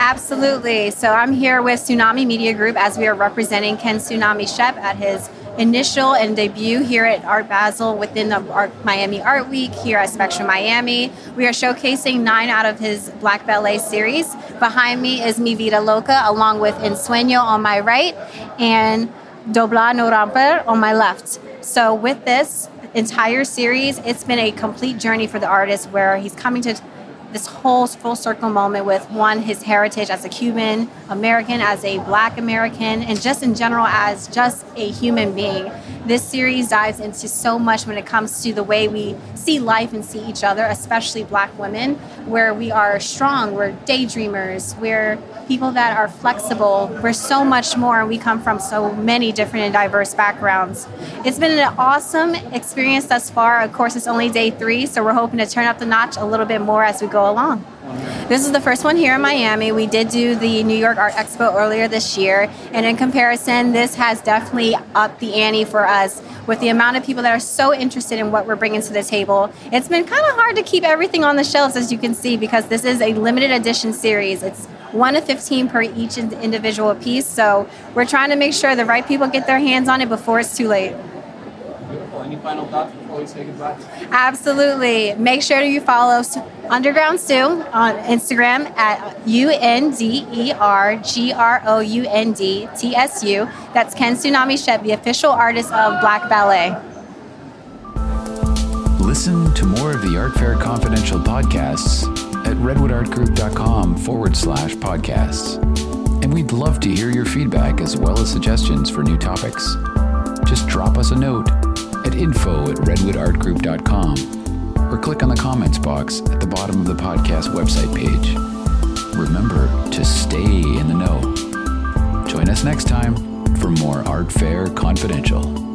Absolutely. So I'm here with Tsunami Media Group as we are representing Ken Tsunami Shep at his initial and debut here at Art Basel within the Art Miami Art Week here at Spectrum Miami. We are showcasing nine out of his Black Ballet series. Behind me is Mi Vida Loca, along with Ensueño on my right and Dobla no Romper on my left. So with this entire series, it's been a complete journey for the artist where he's coming to this whole full circle moment with one his heritage as a Cuban American, as a Black American, and just in general as just a human being. This series dives into so much when it comes to the way we see life and see each other, especially Black women, where we are strong, we're daydreamers, we're people that are flexible. We're so much more, and we come from so many different and diverse backgrounds. It's been an awesome experience thus far. Of course, it's only day three, so we're hoping to turn up the notch a little bit more as we go along. This is the first one here in Miami. We did do the New York Art Expo earlier this year, and in comparison, this has definitely upped the ante for us with the amount of people that are so interested in what we're bringing to the table. It's been kind of hard to keep everything on the shelves, as you can see, because this is a limited edition series. It's one to 15 per each individual piece. So we're trying to make sure the right people get their hands on it before it's too late. Beautiful. Any final thoughts before we say goodbye? Absolutely. Make sure you follow Underground Tsu on Instagram at U N D E R G R O U N D T S U. That's Ken Tsunami Shep, the official artist of Black Ballet. Listen to more of the Art Fair Confidential podcasts at redwoodartgroup.com forward slash podcasts. And we'd love to hear your feedback as well as suggestions for new topics. Just drop us a note at info at redwoodartgroup.com or click on the comments box at the bottom of the podcast website page. Remember to stay in the know. Join us next time for more Art Fair Confidential.